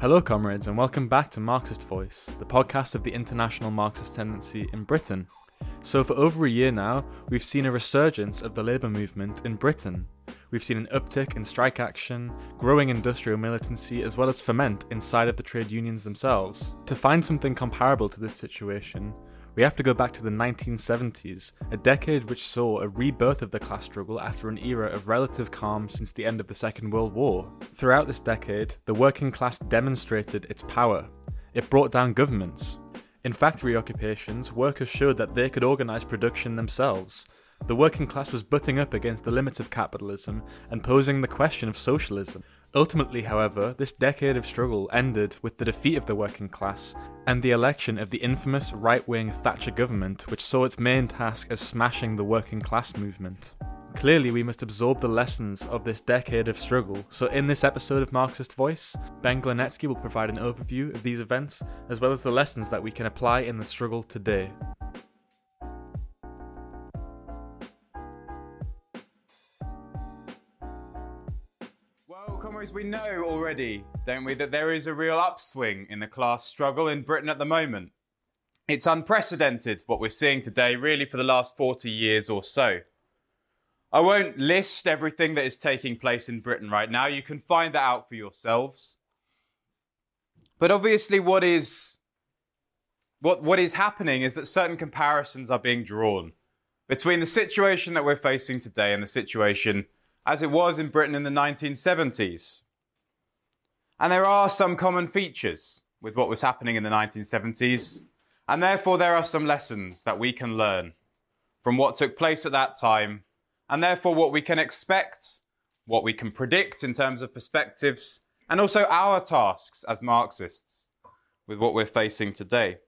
Hello, comrades, and welcome back to Marxist Voice, the podcast of the international Marxist tendency in Britain. So, for over a year now, we've seen a resurgence of the labour movement in Britain. We've seen an uptick in strike action, growing industrial militancy, as well as ferment inside of the trade unions themselves. To find something comparable to this situation, we have to go back to the 1970s, a decade which saw a rebirth of the class struggle after an era of relative calm since the end of the Second World War. Throughout this decade, the working class demonstrated its power. It brought down governments. In factory occupations, workers showed that they could organise production themselves. The working class was butting up against the limits of capitalism and posing the question of socialism. Ultimately, however, this decade of struggle ended with the defeat of the working class and the election of the infamous right wing Thatcher government, which saw its main task as smashing the working class movement. Clearly, we must absorb the lessons of this decade of struggle, so in this episode of Marxist Voice, Ben Gliniecki will provide an overview of these events as well as the lessons that we can apply in the struggle today. Comrades, we know already, don't we, that there is a real upswing in the class struggle in Britain at the moment. It's unprecedented what we're seeing today, really, for the last 40 years or so. I won't list everything that is taking place in Britain right now. You can find that out for yourselves. But obviously, what is what what is happening is that certain comparisons are being drawn between the situation that we're facing today and the situation as it was in Britain in the 1970s. And there are some common features with what was happening in the 1970s, and therefore there are some lessons that we can learn from what took place at that time, and therefore what we can expect, what we can predict in terms of perspectives, and also our tasks as Marxists with what we're facing today.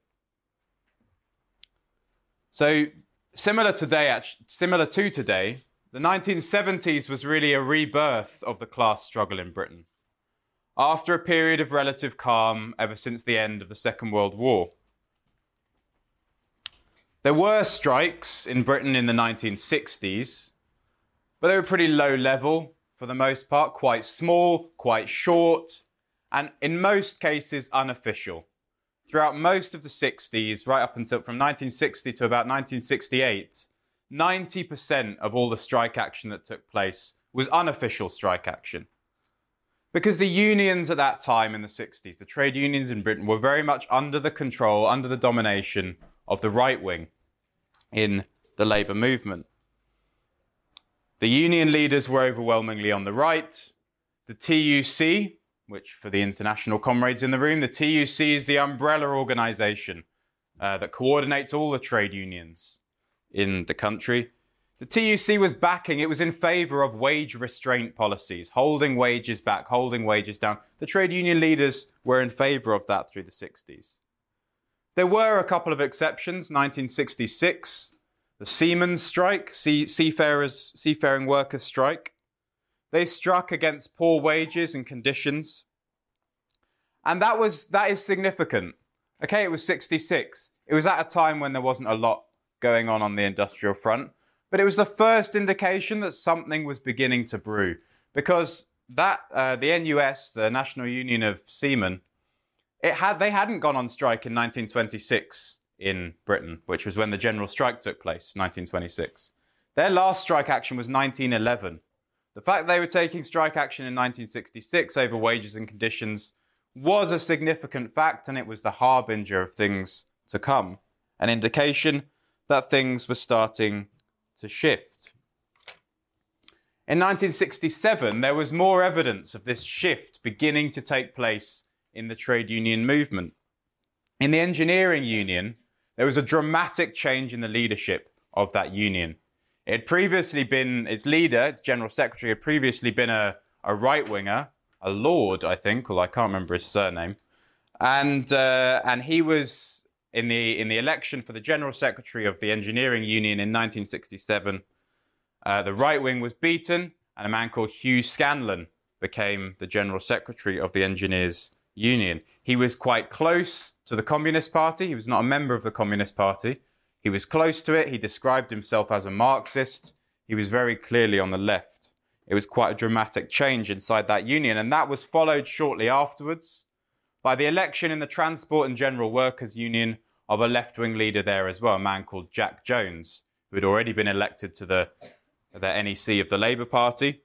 So, similar today, similar to today, the 1970s was really a rebirth of the class struggle in Britain, after a period of relative calm ever since the end of the Second World War. There were strikes in Britain in the 1960s, but they were pretty low level for the most part, quite small, quite short, and in most cases unofficial. Throughout most of the 60s, right up until from 1960 to about 1968, 90% of all the strike action that took place was unofficial strike action. Because the unions at that time in the 60s, the trade unions in Britain, were very much under the control, under the domination of the right wing in the labour movement. The union leaders were overwhelmingly on the right. The TUC, which for the international comrades in the room, the TUC is the umbrella organisation uh, that coordinates all the trade unions in the country. The TUC was backing, it was in favour of wage restraint policies, holding wages back, holding wages down. The trade union leaders were in favour of that through the 60s. There were a couple of exceptions. 1966, the seamen's strike, sea, seafarers, seafaring workers' strike. They struck against poor wages and conditions. And that was that is significant. Okay, it was 66. It was at a time when there wasn't a lot going on on the industrial front. But it was the first indication that something was beginning to brew because that uh, the NUS, the National Union of Seamen, it had they hadn't gone on strike in 1926 in Britain, which was when the general strike took place, 1926. Their last strike action was 1911. The fact they were taking strike action in 1966 over wages and conditions was a significant fact, and it was the harbinger of things to come. An indication that things were starting to shift. In 1967, there was more evidence of this shift beginning to take place in the trade union movement. In the engineering union, there was a dramatic change in the leadership of that union. It had previously been, its leader, its general secretary, had previously been a, a right winger, a lord, I think, although I can't remember his surname. And, uh, and he was in the in the election for the general secretary of the engineering union in 1967, uh, the right wing was beaten, and a man called Hugh Scanlon became the general secretary of the engineers union. He was quite close to the Communist Party. He was not a member of the Communist Party. He was close to it. He described himself as a Marxist. He was very clearly on the left. It was quite a dramatic change inside that union, and that was followed shortly afterwards by the election in the Transport and General Workers Union of a left wing leader there as well, a man called Jack Jones, who had already been elected to the, the NEC of the Labour Party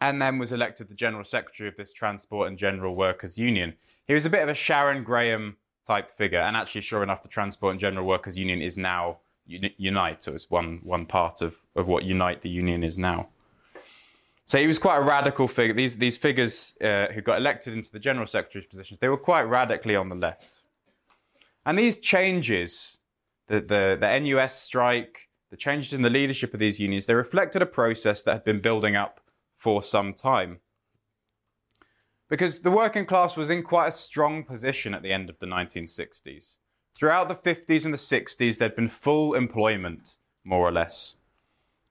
and then was elected the General Secretary of this Transport and General Workers Union. He was a bit of a Sharon Graham type figure, and actually, sure enough, the Transport and General Workers Union is now Unite, so it's one, one part of, of what Unite the Union is now. So he was quite a radical figure. These, these figures uh, who got elected into the General Secretary's positions, they were quite radically on the left. And these changes, the, the, the NUS strike, the changes in the leadership of these unions, they reflected a process that had been building up for some time. Because the working class was in quite a strong position at the end of the 1960s. Throughout the 50s and the 60s, there'd been full employment, more or less.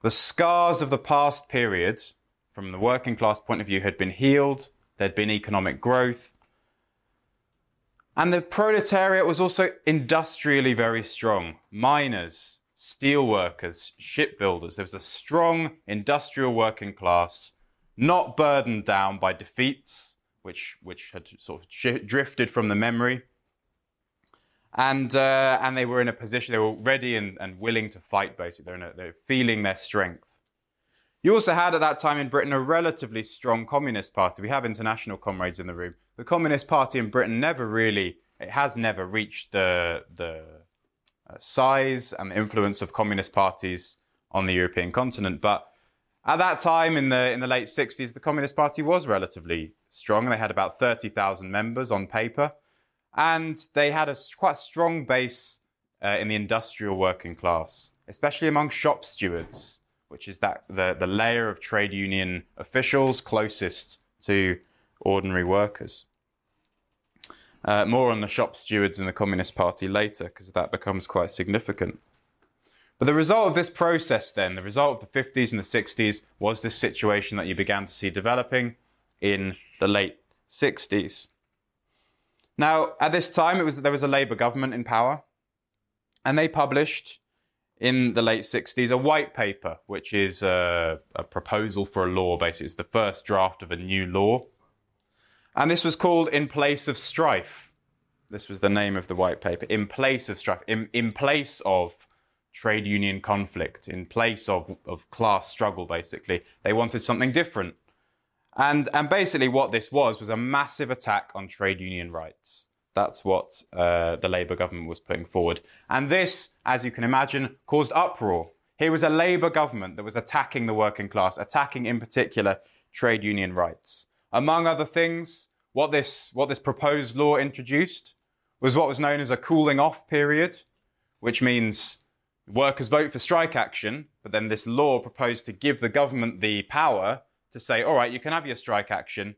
The scars of the past period, from the working class point of view, had been healed, there'd been economic growth. And the proletariat was also industrially very strong. Miners, steelworkers, shipbuilders. There was a strong industrial working class not burdened down by defeats, which, which had sort of drifted from the memory. And, uh, and they were in a position, they were ready and, and willing to fight, basically. They're, a, they're feeling their strength. You also had at that time in Britain a relatively strong Communist Party. We have international comrades in the room. The Communist Party in Britain never really, it has never reached the, the uh, size and influence of Communist parties on the European continent. But at that time, in the in the late 60s, the Communist Party was relatively strong. They had about 30,000 members on paper, and they had a quite strong base uh, in the industrial working class, especially among shop stewards, which is that the, the layer of trade union officials closest to ordinary workers. Uh, more on the shop stewards in the Communist Party later, because that becomes quite significant. But the result of this process, then, the result of the 50s and the 60s, was this situation that you began to see developing in the late 60s. Now, at this time, it was, there was a Labour government in power, and they published in the late 60s a white paper, which is a, a proposal for a law, basically. It's the first draft of a new law. And this was called In Place of Strife. This was the name of the white paper. In Place of Strife. In, in place of trade union conflict, in place of, of class struggle, basically. They wanted something different. And, and basically, what this was was a massive attack on trade union rights. That's what uh, the Labour government was putting forward. And this, as you can imagine, caused uproar. Here was a Labour government that was attacking the working class, attacking in particular trade union rights. Among other things, what this, what this proposed law introduced was what was known as a cooling off period, which means workers vote for strike action, but then this law proposed to give the government the power to say, all right, you can have your strike action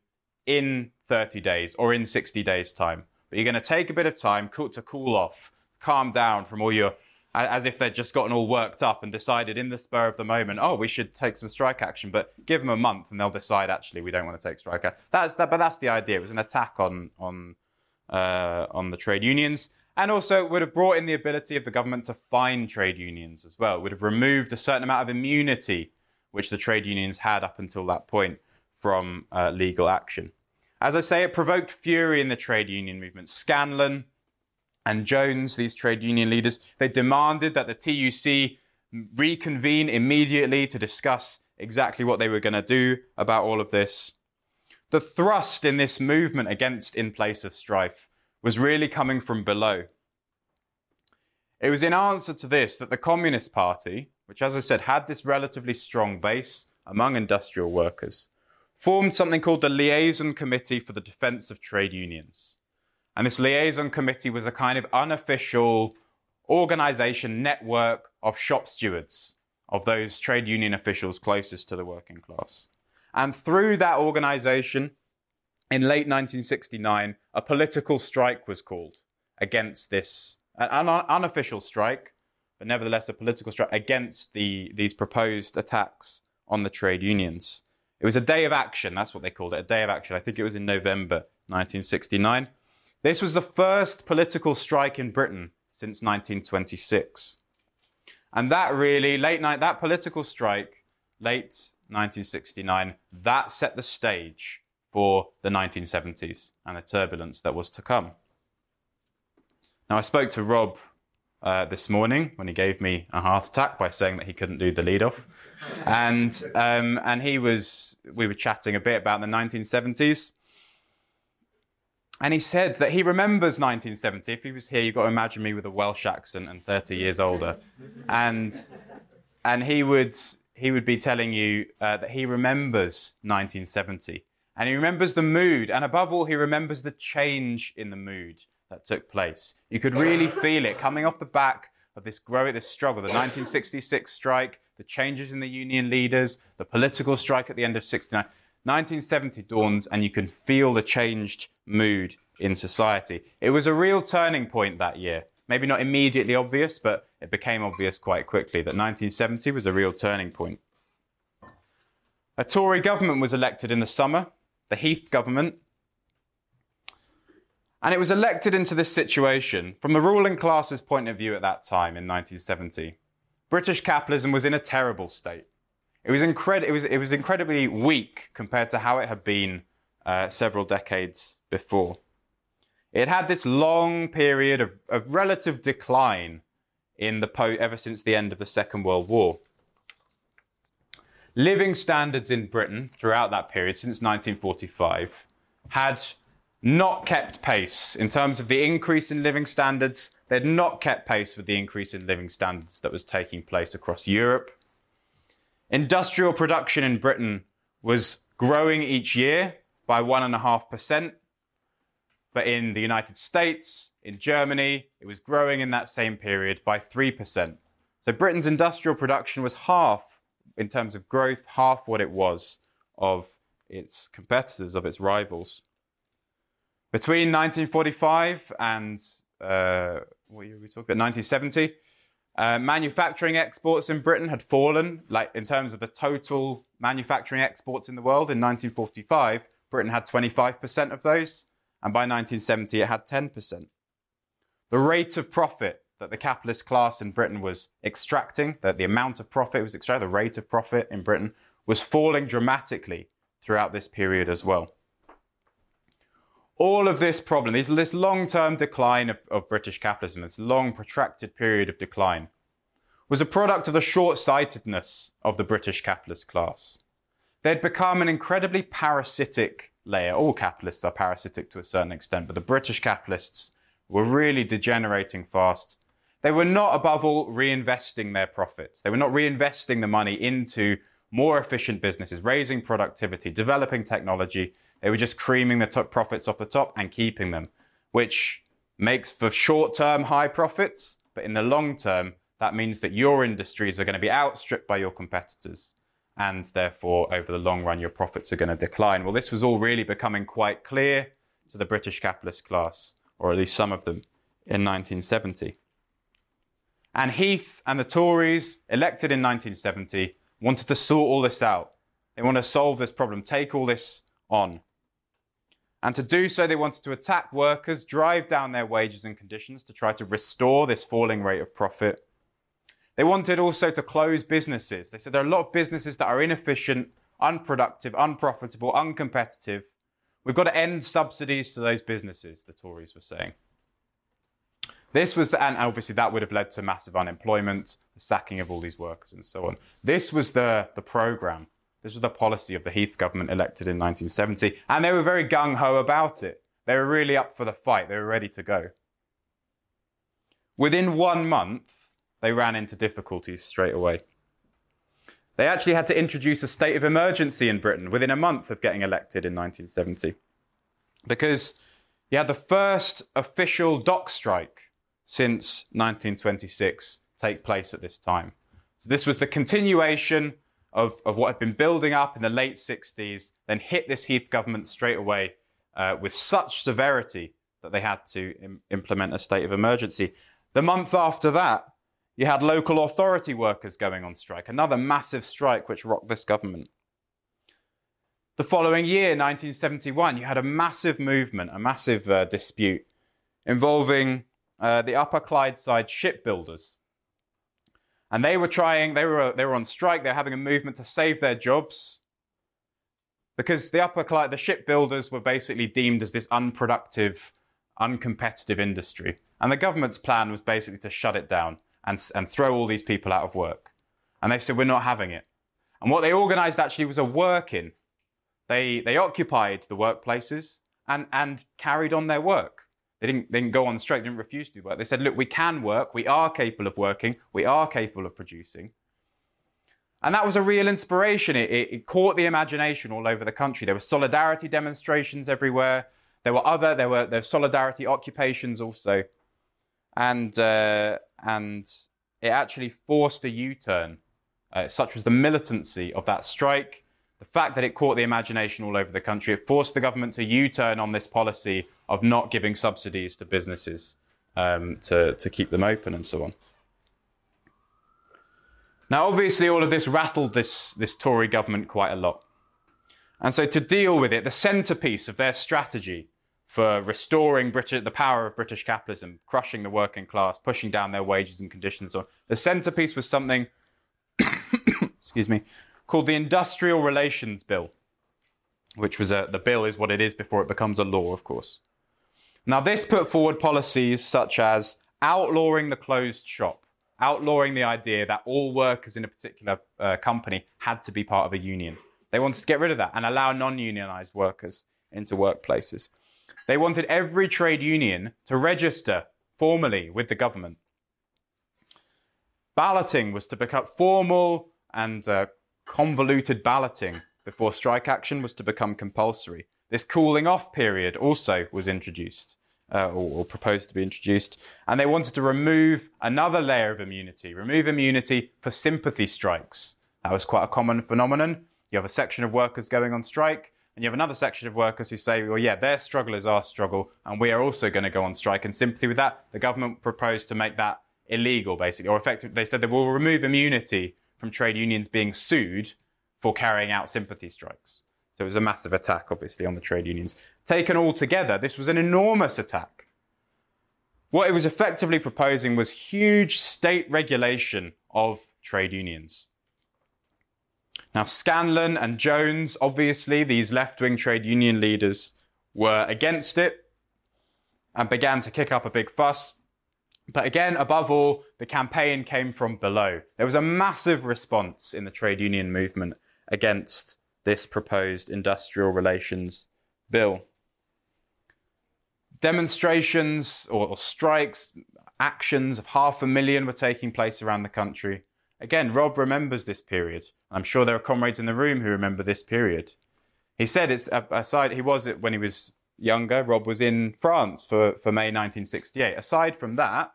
in 30 days or in 60 days' time. But you're going to take a bit of time to cool off, calm down from all your, as if they'd just gotten all worked up and decided in the spur of the moment, oh, we should take some strike action. But give them a month and they'll decide, actually, we don't want to take strike action. That's that, but that's the idea. It was an attack on, on, uh, on the trade unions. And also, it would have brought in the ability of the government to fine trade unions as well. It would have removed a certain amount of immunity which the trade unions had up until that point from uh, legal action. As I say, it provoked fury in the trade union movement. Scanlon and Jones, these trade union leaders, they demanded that the TUC reconvene immediately to discuss exactly what they were going to do about all of this. The thrust in this movement against in place of strife was really coming from below. It was in answer to this that the Communist Party, which, as I said, had this relatively strong base among industrial workers, formed something called the Liaison Committee for the Defense of Trade Unions. And this liaison committee was a kind of unofficial organization network of shop stewards, of those trade union officials closest to the working class. And through that organization, in late 1969, a political strike was called against this, an unofficial strike, but nevertheless a political strike against the, these proposed attacks on the trade unions. It was a day of action, that's what they called it, a day of action. I think it was in November 1969. This was the first political strike in Britain since 1926. And that really, late night, that political strike, late 1969, that set the stage for the 1970s and the turbulence that was to come. Now, I spoke to Rob uh, this morning when he gave me a heart attack by saying that he couldn't do the lead off. And, um, and he was, we were chatting a bit about the 1970s. And he said that he remembers 1970. If he was here, you've got to imagine me with a Welsh accent and 30 years older. And, and he, would, he would be telling you uh, that he remembers 1970. And he remembers the mood. And above all, he remembers the change in the mood that took place. You could really feel it coming off the back of this growing, this struggle, the 1966 strike, the changes in the union leaders, the political strike at the end of 69. 1970 dawns and you can feel the changed mood in society. It was a real turning point that year. Maybe not immediately obvious, but it became obvious quite quickly that 1970 was a real turning point. A Tory government was elected in the summer, the Heath government. And it was elected into this situation from the ruling class's point of view at that time in 1970. British capitalism was in a terrible state. It was, incred- it was, it was incredibly weak compared to how it had been uh, several decades before. It had this long period of, of relative decline in the po- ever since the end of the Second World War. Living standards in Britain throughout that period, since 1945, had not kept pace in terms of the increase in living standards. They had not kept pace with the increase in living standards that was taking place across Europe Industrial production in Britain was growing each year by 1.5%. But in the United States, in Germany, it was growing in that same period by 3%. So Britain's industrial production was half, in terms of growth, half what it was of its competitors, of its rivals. Between 1945 and uh, what year we talking about? 1970, uh, manufacturing exports in Britain had fallen, like in terms of the total manufacturing exports in the world. In 1945, Britain had 25% of those, and by 1970, it had 10%. The rate of profit that the capitalist class in Britain was extracting, that the amount of profit was extracted, the rate of profit in Britain was falling dramatically throughout this period as well all of this problem, this, this long term decline of, of British capitalism, this long protracted period of decline, was a product of the short sightedness of the British capitalist class. They'd become an incredibly parasitic layer. All capitalists are parasitic to a certain extent, but the British capitalists were really degenerating fast. They were not, above all, reinvesting their profits. They were not reinvesting the money into more efficient businesses, raising productivity, developing technology, they were just creaming the top profits off the top and keeping them, which makes for short term high profits. But in the long term, that means that your industries are going to be outstripped by your competitors. And therefore, over the long run, your profits are going to decline. Well, this was all really becoming quite clear to the British capitalist class, or at least some of them, in 1970. And Heath and the Tories, elected in 1970, wanted to sort all this out. They want to solve this problem, take all this on. And to do so, they wanted to attack workers, drive down their wages and conditions to try to restore this falling rate of profit. They wanted also to close businesses. They said there are a lot of businesses that are inefficient, unproductive, unprofitable, uncompetitive. We've got to end subsidies to those businesses, the Tories were saying. This was, the, and obviously that would have led to massive unemployment, the sacking of all these workers, and so on. This was the, the program this was the policy of the Heath government elected in 1970, and they were very gung ho about it. They were really up for the fight, they were ready to go. Within one month, they ran into difficulties straight away. They actually had to introduce a state of emergency in Britain within a month of getting elected in 1970 because you had the first official dock strike since 1926 take place at this time. So this was the continuation of, of what had been building up in the late 60s, then hit this Heath government straight away uh, with such severity that they had to Im- implement a state of emergency. The month after that, you had local authority workers going on strike, another massive strike which rocked this government. The following year, 1971, you had a massive movement, a massive uh, dispute involving uh, the Upper Clydeside shipbuilders. And they were trying, they were, they were on strike, they were having a movement to save their jobs. because the upper class, the shipbuilders were basically deemed as this unproductive, uncompetitive industry. And the government's plan was basically to shut it down and, and throw all these people out of work. And they said, we're not having it. And what they organized actually was a work in. They, they occupied the workplaces and, and carried on their work. They didn't, they didn't go on straight, didn't refuse to work. They said, look, we can work, we are capable of working, we are capable of producing. And that was a real inspiration. It, it, it, caught the imagination all over the country. There were solidarity demonstrations everywhere. There were other, there were, there were solidarity occupations also. And, uh, and it actually forced a U turn, uh, such was the militancy of that strike. The fact that it caught the imagination all over the country, it forced the government to U turn on this policy of not giving subsidies to businesses um, to, to keep them open and so on. Now, obviously, all of this rattled this, this Tory government quite a lot. And so, to deal with it, the centrepiece of their strategy for restoring British, the power of British capitalism, crushing the working class, pushing down their wages and conditions, on the centrepiece was something, excuse me, called the Industrial Relations Bill, which was a, the bill is what it is before it becomes a law, of course. Now, this put forward policies such as outlawing the closed shop, outlawing the idea that all workers in a particular uh, company had to be part of a union. They wanted to get rid of that and allow non unionized workers into workplaces. They wanted every trade union to register formally with the government. Balloting was to become formal and uh, convoluted balloting before strike action was to become compulsory. This cooling off period also was introduced uh, or, or, proposed to be introduced. And they wanted to remove another layer of immunity, remove immunity for sympathy strikes. That was quite a common phenomenon. You have a section of workers going on strike, and you have another section of workers who say, well, yeah, their struggle is our struggle, and we are also going to go on strike. In sympathy with that, the government proposed to make that illegal, basically, or effectively, They said they will remove immunity from trade unions being sued for carrying out sympathy strikes. So it was a massive attack, obviously, on the trade unions. Taken all together, this was an enormous attack. What it was effectively proposing was huge state regulation of trade unions. Now, Scanlon and Jones, obviously, these left wing trade union leaders, were against it and began to kick up a big fuss. But again, above all, the campaign came from below. There was a massive response in the trade union movement against this proposed industrial relations bill. Demonstrations or, or, strikes, actions of half a million were taking place around the country. Again, Rob remembers this period. I'm sure there are comrades in the room who remember this period. He said it's aside, he was when he was younger, Rob was in France for, for May 1968. Aside from that,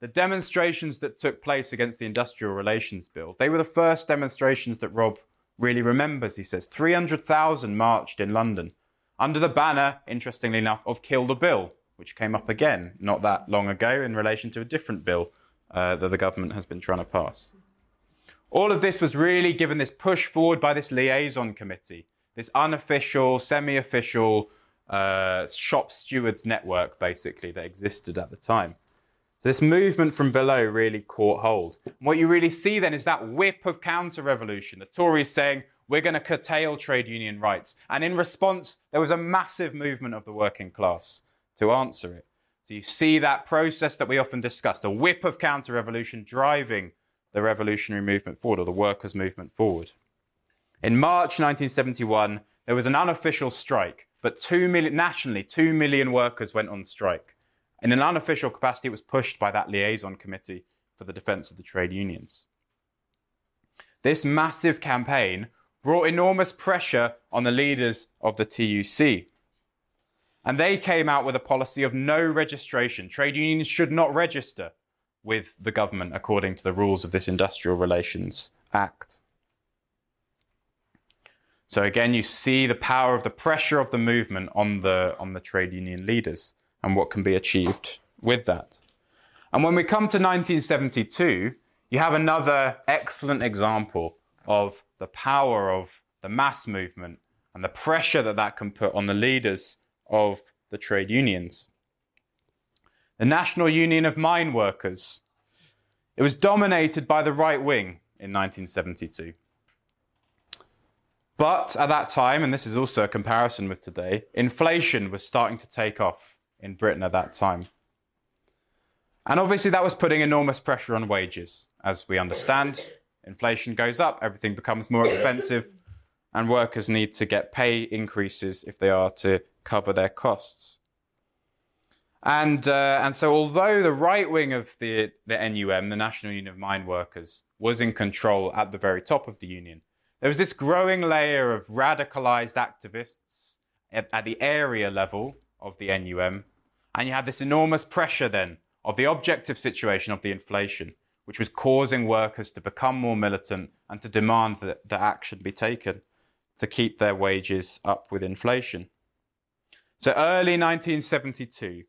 the demonstrations that took place against the Industrial Relations Bill, they were the first demonstrations that Rob really remembers, he says. 300,000 marched in London under the banner, interestingly enough, of Kill the Bill, which came up again not that long ago in relation to a different bill uh, that the government has been trying to pass. All of this was really given this push forward by this liaison committee, this unofficial, semi official uh, shop stewards network, basically, that existed at the time. So this movement from below really caught hold. And what you really see then is that whip of counter-revolution. The Tories saying, we're going to curtail trade union rights. And in response, there was a massive movement of the working class to answer it. So you see that process that we often discuss, a whip of counter-revolution driving the revolutionary movement forward, or the workers' movement forward. In March 1971, there was an unofficial strike, but two million, nationally, two million workers went on strike. In an unofficial capacity, it was pushed by that liaison committee for the defense of the trade unions. This massive campaign brought enormous pressure on the leaders of the TUC. And they came out with a policy of no registration. Trade unions should not register with the government according to the rules of this Industrial Relations Act. So again, you see the power of the pressure of the movement on the, on the trade union leaders and what can be achieved with that. And when we come to 1972, you have another excellent example of the power of the mass movement and the pressure that that can put on the leaders of the trade unions. The National Union of Mine Workers. It was dominated by the right wing in 1972. But at that time, and this is also a comparison with today, inflation was starting to take off in Britain at that time. And obviously, that was putting enormous pressure on wages. As we understand, inflation goes up, everything becomes more expensive, and workers need to get pay increases if they are to cover their costs. And, uh, and so, although the right wing of the, the NUM, the National Union of Mine Workers, was in control at the very top of the union, there was this growing layer of radicalized activists at, at the area level of the NUM. And you had this enormous pressure then of the objective situation of the inflation, which was causing workers to become more militant and to demand that, that action be taken to keep their wages up with inflation. So, early 1972,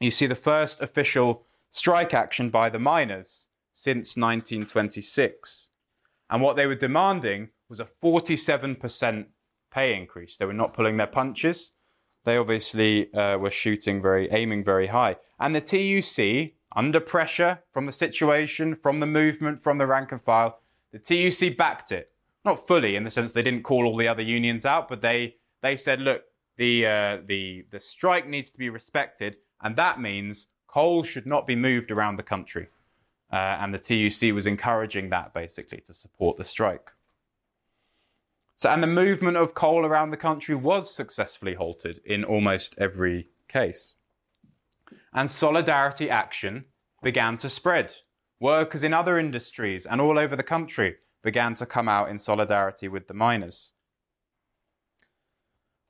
you see the first official strike action by the miners since 1926. And what they were demanding was a 47% pay increase. They were not pulling their punches. They obviously uh, were shooting very, aiming very high. And the TUC, under pressure from the situation, from the movement, from the rank and file, the TUC backed it. Not fully, in the sense they didn't call all the other unions out, but they they said, look, the uh, the the strike needs to be respected, and that means coal should not be moved around the country. Uh, and the TUC was encouraging that basically to support the strike. So, and the movement of coal around the country was successfully halted in almost every case. And solidarity action began to spread. Workers in other industries and all over the country began to come out in solidarity with the miners.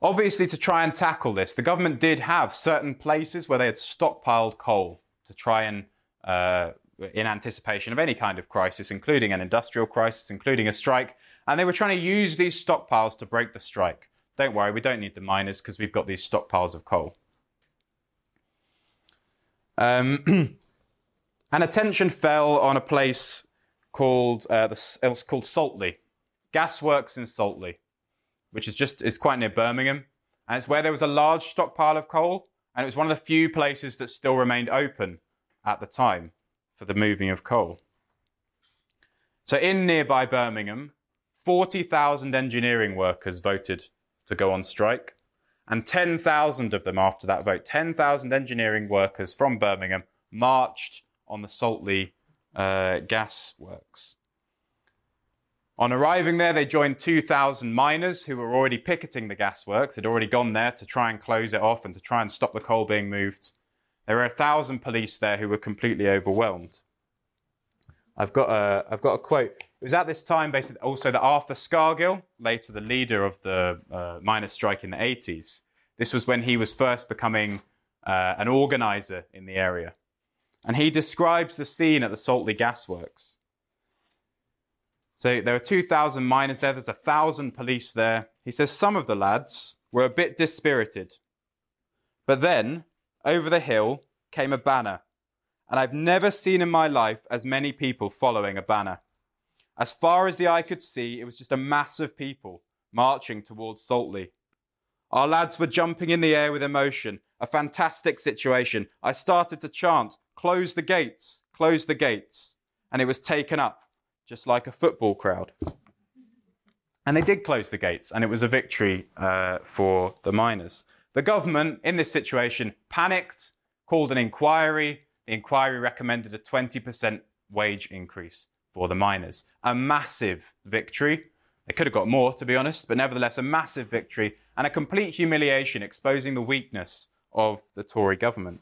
Obviously, to try and tackle this, the government did have certain places where they had stockpiled coal to try and uh, in anticipation of any kind of crisis, including an industrial crisis, including a strike. And they were trying to use these stockpiles to break the strike. Don't worry, we don't need the miners because we've got these stockpiles of coal. Um, and attention fell on a place called uh, the, it was called Saltley, Gasworks in Saltley, which is just is quite near Birmingham, and it's where there was a large stockpile of coal, and it was one of the few places that still remained open at the time for the moving of coal. So, in nearby Birmingham, 40,000 engineering workers voted to go on strike, and 10,000 of them after that vote, 10,000 engineering workers from Birmingham marched on the Saltley uh, gas works. On arriving there, they joined 2,000 miners who were already picketing the gasworks. They'd already gone there to try and close it off and to try and stop the coal being moved. There were a thousand police there who were completely overwhelmed. I've got a, I've got a quote. It was at this time, basically, also that Arthur Scargill, later the leader of the uh, miners' strike in the 80s, this was when he was first becoming uh, an organizer in the area. And he describes the scene at the Saltley Gasworks. So there are 2,000 miners there, there's 1,000 police there. He says some of the lads were a bit dispirited. But then over the hill came a banner, and I've never seen in my life as many people following a banner. As far as the eye could see, it was just a mass of people marching towards Saltley. Our lads were jumping in the air with emotion, a fantastic situation. I started to chant, Close the gates, close the gates, and it was taken up, just like a football crowd. And they did close the gates, and it was a victory uh, for the miners. The government, in this situation, panicked, called an inquiry. The inquiry recommended a 20% wage increase for the miners. A massive victory. They could have got more, to be honest, but nevertheless, a massive victory and a complete humiliation, exposing the weakness of the Tory government.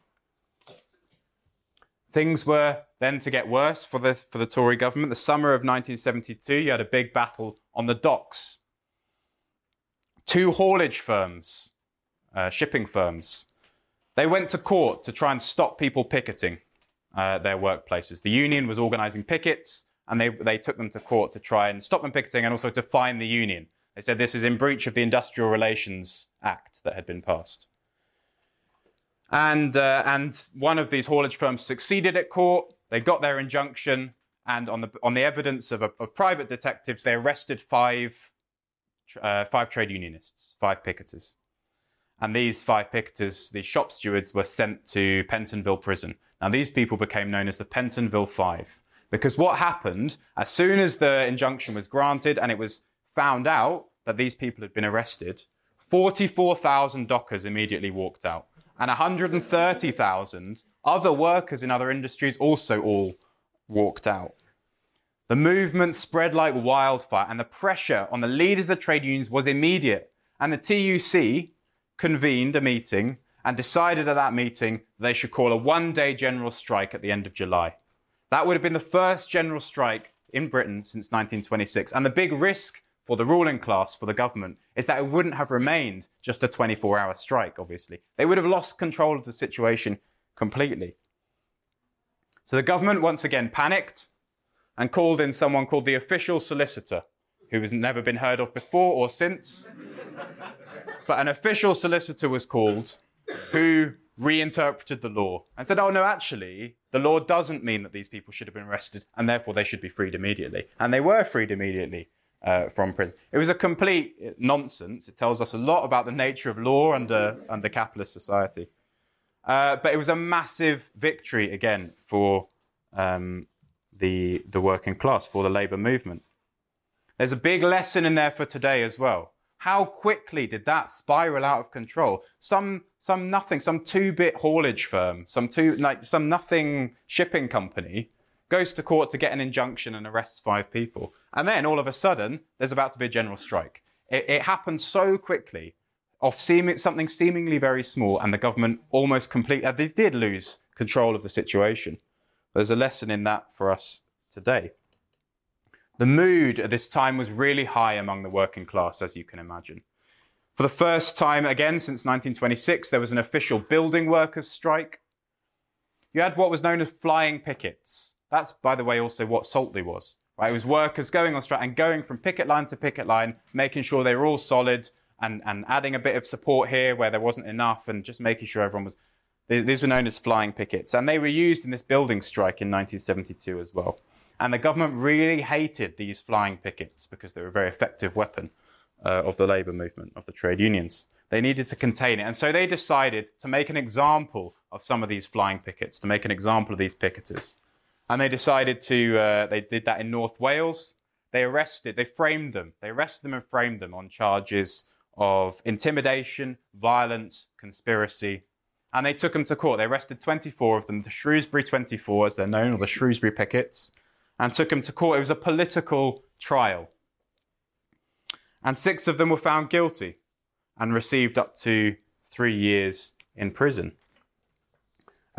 Things were then to get worse for the, for the Tory government. The summer of 1972, you had a big battle on the docks. Two haulage firms uh, shipping firms. They went to court to try and stop people picketing uh, their workplaces. The union was organizing pickets, and they, they took them to court to try and stop them picketing and also to fine the union. They said this is in breach of the Industrial Relations Act that had been passed. And, uh, and one of these haulage firms succeeded at court. They got their injunction, and on the, on the evidence of, a, of private detectives, they arrested five, uh, five trade unionists, five picketers. And these five picketers, these shop stewards, were sent to Pentonville prison. Now, these people became known as the Pentonville Five. Because what happened, as soon as the injunction was granted and it was found out that these people had been arrested, 44,000 dockers immediately walked out, and 130,000 other workers in other industries also all walked out. The movement spread like wildfire, and the pressure on the leaders of the trade unions was immediate. And the TUC convened a meeting and decided at that meeting they should call a one day general strike at the end of July. That would have been the first general strike in Britain since 1926. And the big risk for the ruling class, for the government, is that it wouldn't have remained just a 24 hour strike, obviously. They would have lost control of the situation completely. So the government once again panicked and called in someone called the official solicitor, who has never been heard of before or since. but an official solicitor was called who reinterpreted the law and said, oh, no, actually, the law doesn't mean that these people should have been arrested and therefore they should be freed immediately. And they were freed immediately uh, from prison. It was a complete nonsense. It tells us a lot about the nature of law under, under capitalist society. Uh, but it was a massive victory again for um, the, the working class, for the labour movement. There's a big lesson in there for today as well. How quickly did that spiral out of control? Some, some nothing, some two-bit haulage firm, some two, like some nothing shipping company goes to court to get an injunction and arrests five people, and then all of a sudden there's about to be a general strike. It, it happened so quickly, of seeming, something seemingly very small, and the government almost completely, they did lose control of the situation. There's a lesson in that for us today. The mood at this time was really high among the working class, as you can imagine. For the first time again since 1926, there was an official building workers' strike. You had what was known as flying pickets. That's, by the way, also what Saltley was. Right? It was workers going on strike and going from picket line to picket line, making sure they were all solid and, and adding a bit of support here where there wasn't enough and just making sure everyone was. These were known as flying pickets. And they were used in this building strike in 1972 as well. And the government really hated these flying pickets because they were a very effective weapon uh, of the labour movement, of the trade unions. They needed to contain it. And so they decided to make an example of some of these flying pickets, to make an example of these picketers. And they decided to, uh, they did that in North Wales. They arrested, they framed them. They arrested them and framed them on charges of intimidation, violence, conspiracy. And they took them to court. They arrested 24 of them, the Shrewsbury 24, as they're known, or the Shrewsbury Pickets and took him to court. It was a political trial. And six of them were found guilty and received up to three years in prison.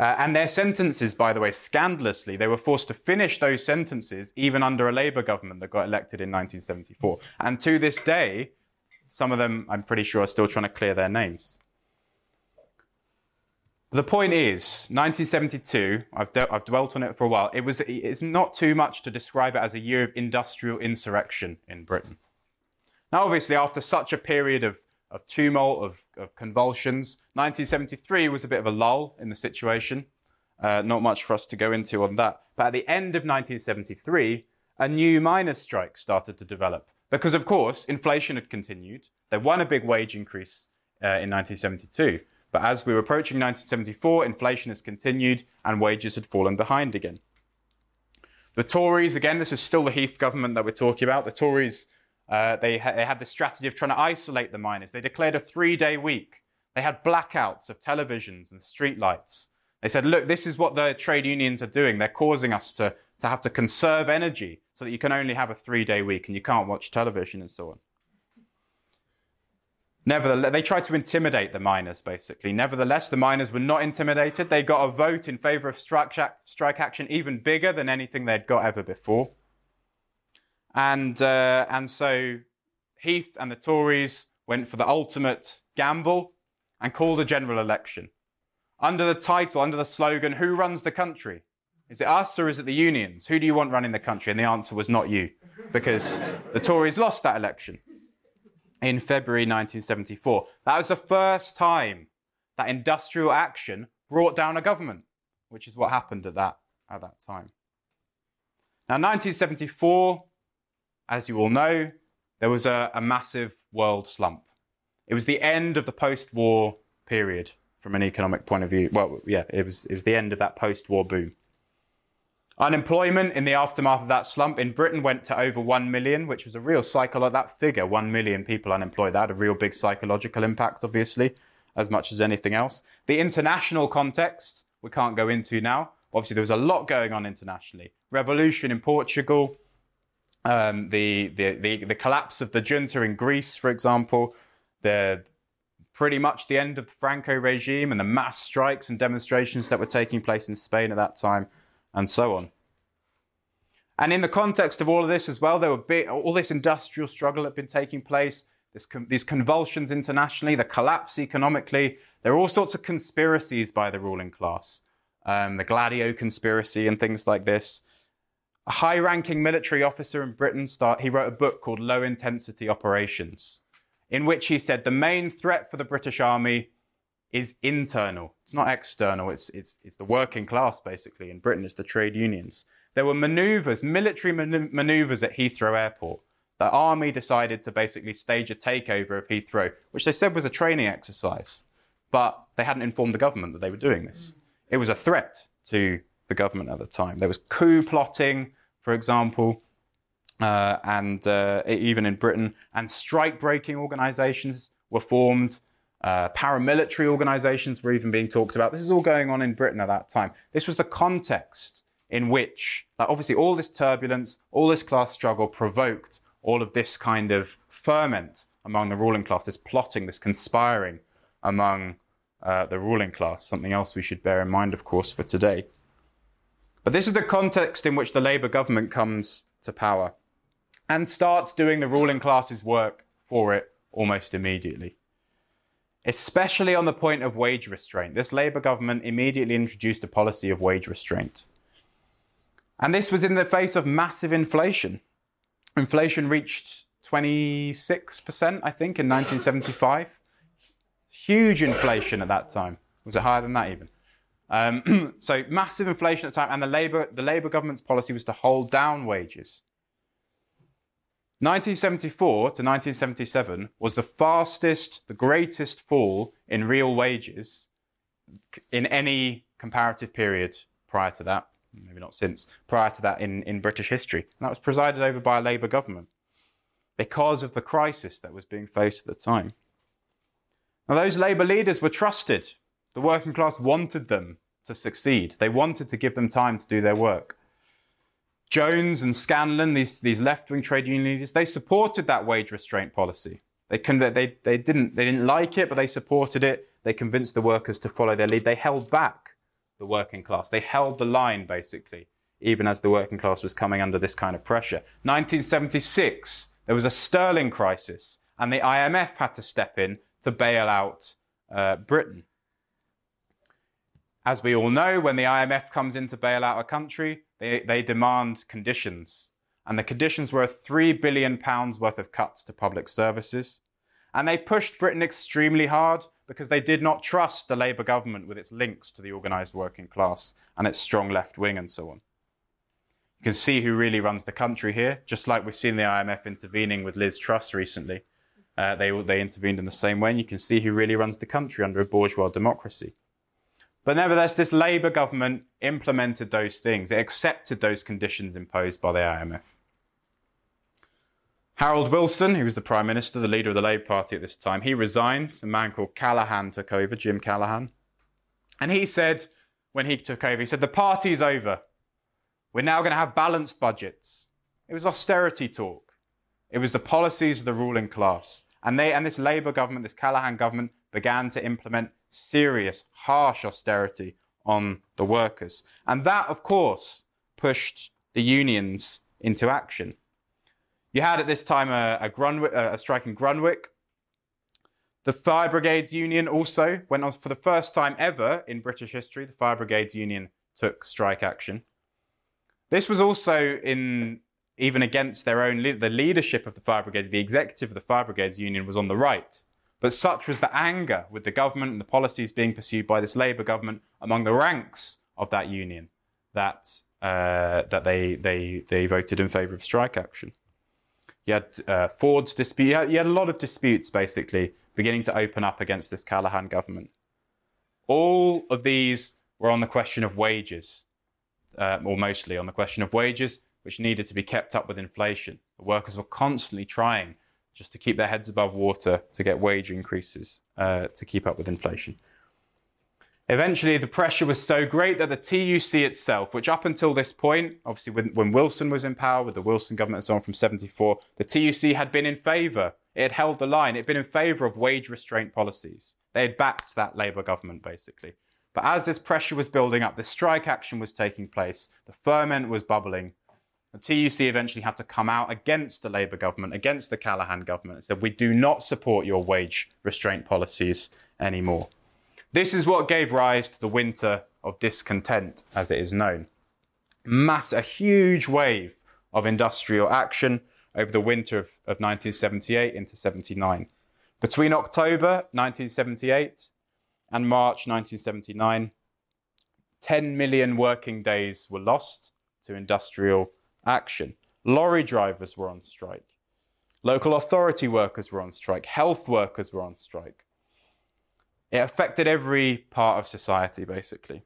Uh, and their sentences, by the way, scandalously, they were forced to finish those sentences even under a Labour government that got elected in 1974. And to this day, some of them, I'm pretty sure, are still trying to clear their names. The point is, 1972, I've, de- I've dwelt on it for a while, it was, it's not too much to describe it as a year of industrial insurrection in Britain. Now, obviously, after such a period of, of tumult, of, of convulsions, 1973 was a bit of a lull in the situation. Uh, not much for us to go into on that. But at the end of 1973, a new miners' strike started to develop. Because, of course, inflation had continued. They won a big wage increase uh, in 1972. But as we were approaching 1974, inflation has continued and wages had fallen behind again. The Tories, again, this is still the Heath government that we're talking about. The Tories, uh, they, ha- they had this strategy of trying to isolate the miners. They declared a three day week. They had blackouts of televisions and streetlights. They said, look, this is what the trade unions are doing. They're causing us to, to have to conserve energy so that you can only have a three day week and you can't watch television and so on. Nevertheless, they tried to intimidate the miners, basically. Nevertheless, the miners were not intimidated. They got a vote in favor of strike, strike action even bigger than anything they'd got ever before. And, uh, and so Heath and the Tories went for the ultimate gamble and called a general election. Under the title, under the slogan, Who runs the country? Is it us or is it the unions? Who do you want running the country? And the answer was not you, because the Tories lost that election in February 1974. That was the first time that industrial action brought down a government, which is what happened at that, at that time. Now, 1974, as you all know, there was a, a massive world slump. It was the end of the post war period from an economic point of view. Well, yeah, it was, it was the end of that post war boom. Unemployment in the aftermath of that slump in Britain went to over 1 million, which was a real psychological, that figure, 1 million people unemployed, that had a real big psychological impact, obviously, as much as anything else. The international context, we can't go into now. Obviously, there was a lot going on internationally. Revolution in Portugal, um, the, the, the, the collapse of the junta in Greece, for example, the pretty much the end of the Franco regime and the mass strikes and demonstrations that were taking place in Spain at that time, and so on. And in the context of all of this as well, there were all this industrial struggle that had been taking place, this, these convulsions internationally, the collapse economically. There are all sorts of conspiracies by the ruling class, um, the Gladio conspiracy and things like this. A high-ranking military officer in Britain, start, he wrote a book called Low Intensity Operations in which he said the main threat for the British Army is internal. It's not external. It's, it's, it's the working class, basically. In Britain, it's the trade unions. There were maneuvers, military man- maneuvers at Heathrow Airport. The army decided to basically stage a takeover of Heathrow, which they said was a training exercise. But they hadn't informed the government that they were doing this. It was a threat to the government at the time. There was coup plotting, for example uh, and uh, even in Britain, and strike breaking organizations were formed. Uh, paramilitary organizations were even being talked about. This is all going on in Britain at that time. This was the context in which, like, obviously, all this turbulence, all this class struggle provoked all of this kind of ferment among the ruling class, this plotting, this conspiring among uh, the ruling class. Something else we should bear in mind, of course, for today. But this is the context in which the Labour government comes to power and starts doing the ruling class's work for it almost immediately. Especially on the point of wage restraint. This Labour government immediately introduced a policy of wage restraint. And this was in the face of massive inflation. Inflation reached 26%, I think, in 1975. Huge inflation at that time. Was it higher than that even? Um, so massive inflation at the time, and the Labour, the Labour government's policy was to hold down wages. 1974 to 1977 was the fastest, the greatest fall in real wages in any comparative period prior to that, maybe not since, prior to that in, in British history. And that was presided over by a Labour government because of the crisis that was being faced at the time. Now, those Labour leaders were trusted. The working class wanted them to succeed, they wanted to give them time to do their work. Jones and Scanlon, these, these left-wing trade union leaders, they supported that wage restraint policy. They, they, they, didn't, they didn't like it, but they supported it. They convinced the workers to follow their lead. They held back the working class. They held the line, basically, even as the working class was coming under this kind of pressure. 1976, there was a sterling crisis, and the IMF had to step in to bail out uh, Britain. As we all know, when the IMF comes in to bail out a country, they, they demand conditions. And the conditions were £3 billion worth of cuts to public services. And they pushed Britain extremely hard because they did not trust the Labour government with its links to the organised working class and its strong left wing and so on. You can see who really runs the country here, just like we've seen the IMF intervening with Liz Truss recently. Uh, they, they intervened in the same way, and you can see who really runs the country under a bourgeois democracy. But nevertheless, this Labour government implemented those things. It accepted those conditions imposed by the IMF. Harold Wilson, who was the Prime Minister, the leader of the Labour Party at this time, he resigned. A man called Callaghan took over, Jim Callaghan. And he said, when he took over, he said, The party's over. We're now going to have balanced budgets. It was austerity talk. It was the policies of the ruling class. And, they, and this Labour government, this Callaghan government, began to implement serious, harsh austerity on the workers. And that, of course, pushed the unions into action. You had at this time a, a, Grunwick, a strike in Grunwick. The Fire Brigades Union also went on for the first time ever in British history. The Fire Brigades Union took strike action. This was also in even against their own the leadership of the Fire Brigades, the executive of the Fire Brigades Union was on the right. But such was the anger with the government and the policies being pursued by this Labour government among the ranks of that union that, uh, that they, they, they voted in favour of strike action. You had uh, Ford's dispute, you had, you had a lot of disputes basically beginning to open up against this Callaghan government. All of these were on the question of wages. uh, or mostly on the question of wages, which needed to be kept up with inflation. The workers were constantly trying just to keep their heads above water to get wage increases uh, to keep up with inflation. Eventually, the pressure was so great that the TUC itself, which up until this point, obviously when, when Wilson was in power, with the Wilson government and so on from 74, the TUC had been in favour. It had held the line. It had been in favour of wage restraint policies. They had backed that Labour government, basically. But as this pressure was building up, this strike action was taking place, the ferment was bubbling. The TUC eventually had to come out against the Labour government, against the Callaghan government, and said, We do not support your wage restraint policies anymore. This is what gave rise to the winter of discontent, as it is known. Mass, a huge wave of industrial action over the winter of, of 1978 into 79. Between October 1978 and March 1979, 10 million working days were lost to industrial action. Lorry drivers were on strike. Local authority workers were on strike. Health workers were on strike. It affected every part of society, basically.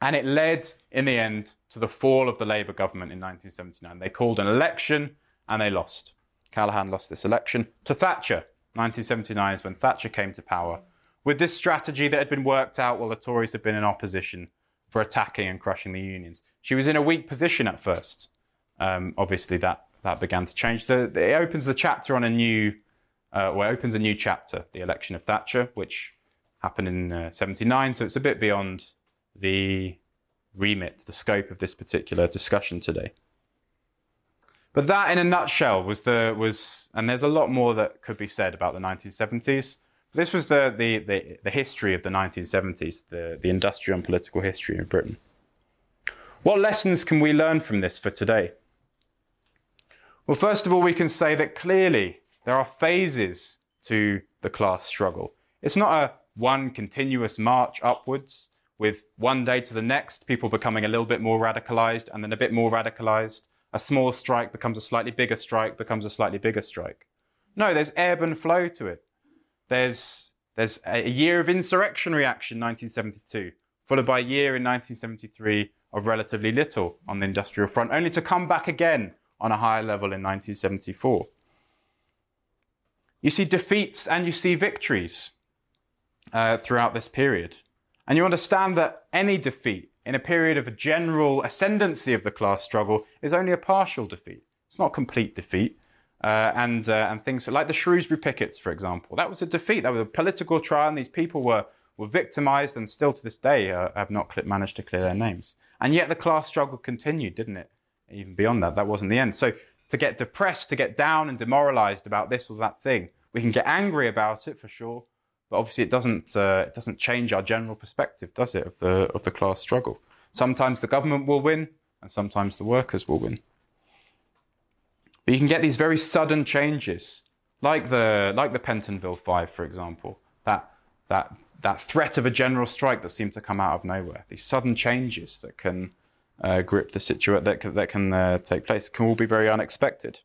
And it led, in the end, to the fall of the Labour government in 1979. They called an election and they lost. Callaghan lost this election to Thatcher. 1979 is when Thatcher came to power with this strategy that had been worked out while the Tories had been in opposition for attacking and crushing the unions. She was in a weak position at first. Um, obviously, that, that began to change. The, the, it opens the chapter on a new uh, well, opens a new chapter, the election of Thatcher, which happened in uh, 79. So it's a bit beyond the remit, the scope of this particular discussion today. But that, in a nutshell, was the was, and there's a lot more that could be said about the 1970s. This was the the the, the history of the 1970s, the the industrial and political history of Britain. What lessons can we learn from this for today? Well, first of all, we can say that clearly there are phases to the class struggle. It's not a one continuous march upwards with one day to the next, people becoming a little bit more radicalized and then a bit more radicalized. A small strike becomes a slightly bigger strike, becomes a slightly bigger strike. No, there's ebb and flow to it. There's, there's a year of insurrection reaction, 1972, followed by a year in 1973 of relatively little on the industrial front, only to come back again on a higher level in 1974. You see defeats and you see victories uh, throughout this period. And you understand that any defeat in a period of a general ascendancy of the class struggle is only a partial defeat. It's not complete defeat. Uh, and, uh, and things like the Shrewsbury pickets, for example. That was a defeat. That was a political trial, and these people were, were victimized and still to this day uh, have not managed to clear their names. And yet the class struggle continued, didn't it? Even beyond that, that wasn't the end. So to get depressed, to get down and demoralized about this or that thing. We can get angry about it for sure, but obviously it doesn't uh, it doesn't change our general perspective, does it, of the of the class struggle? Sometimes the government will win, and sometimes the workers will win. But you can get these very sudden changes, like the like the Pentonville Five, for example. That that that threat of a general strike that seemed to come out of nowhere. These sudden changes that can uh, grip the situation that can, that can uh, take place can all be very unexpected.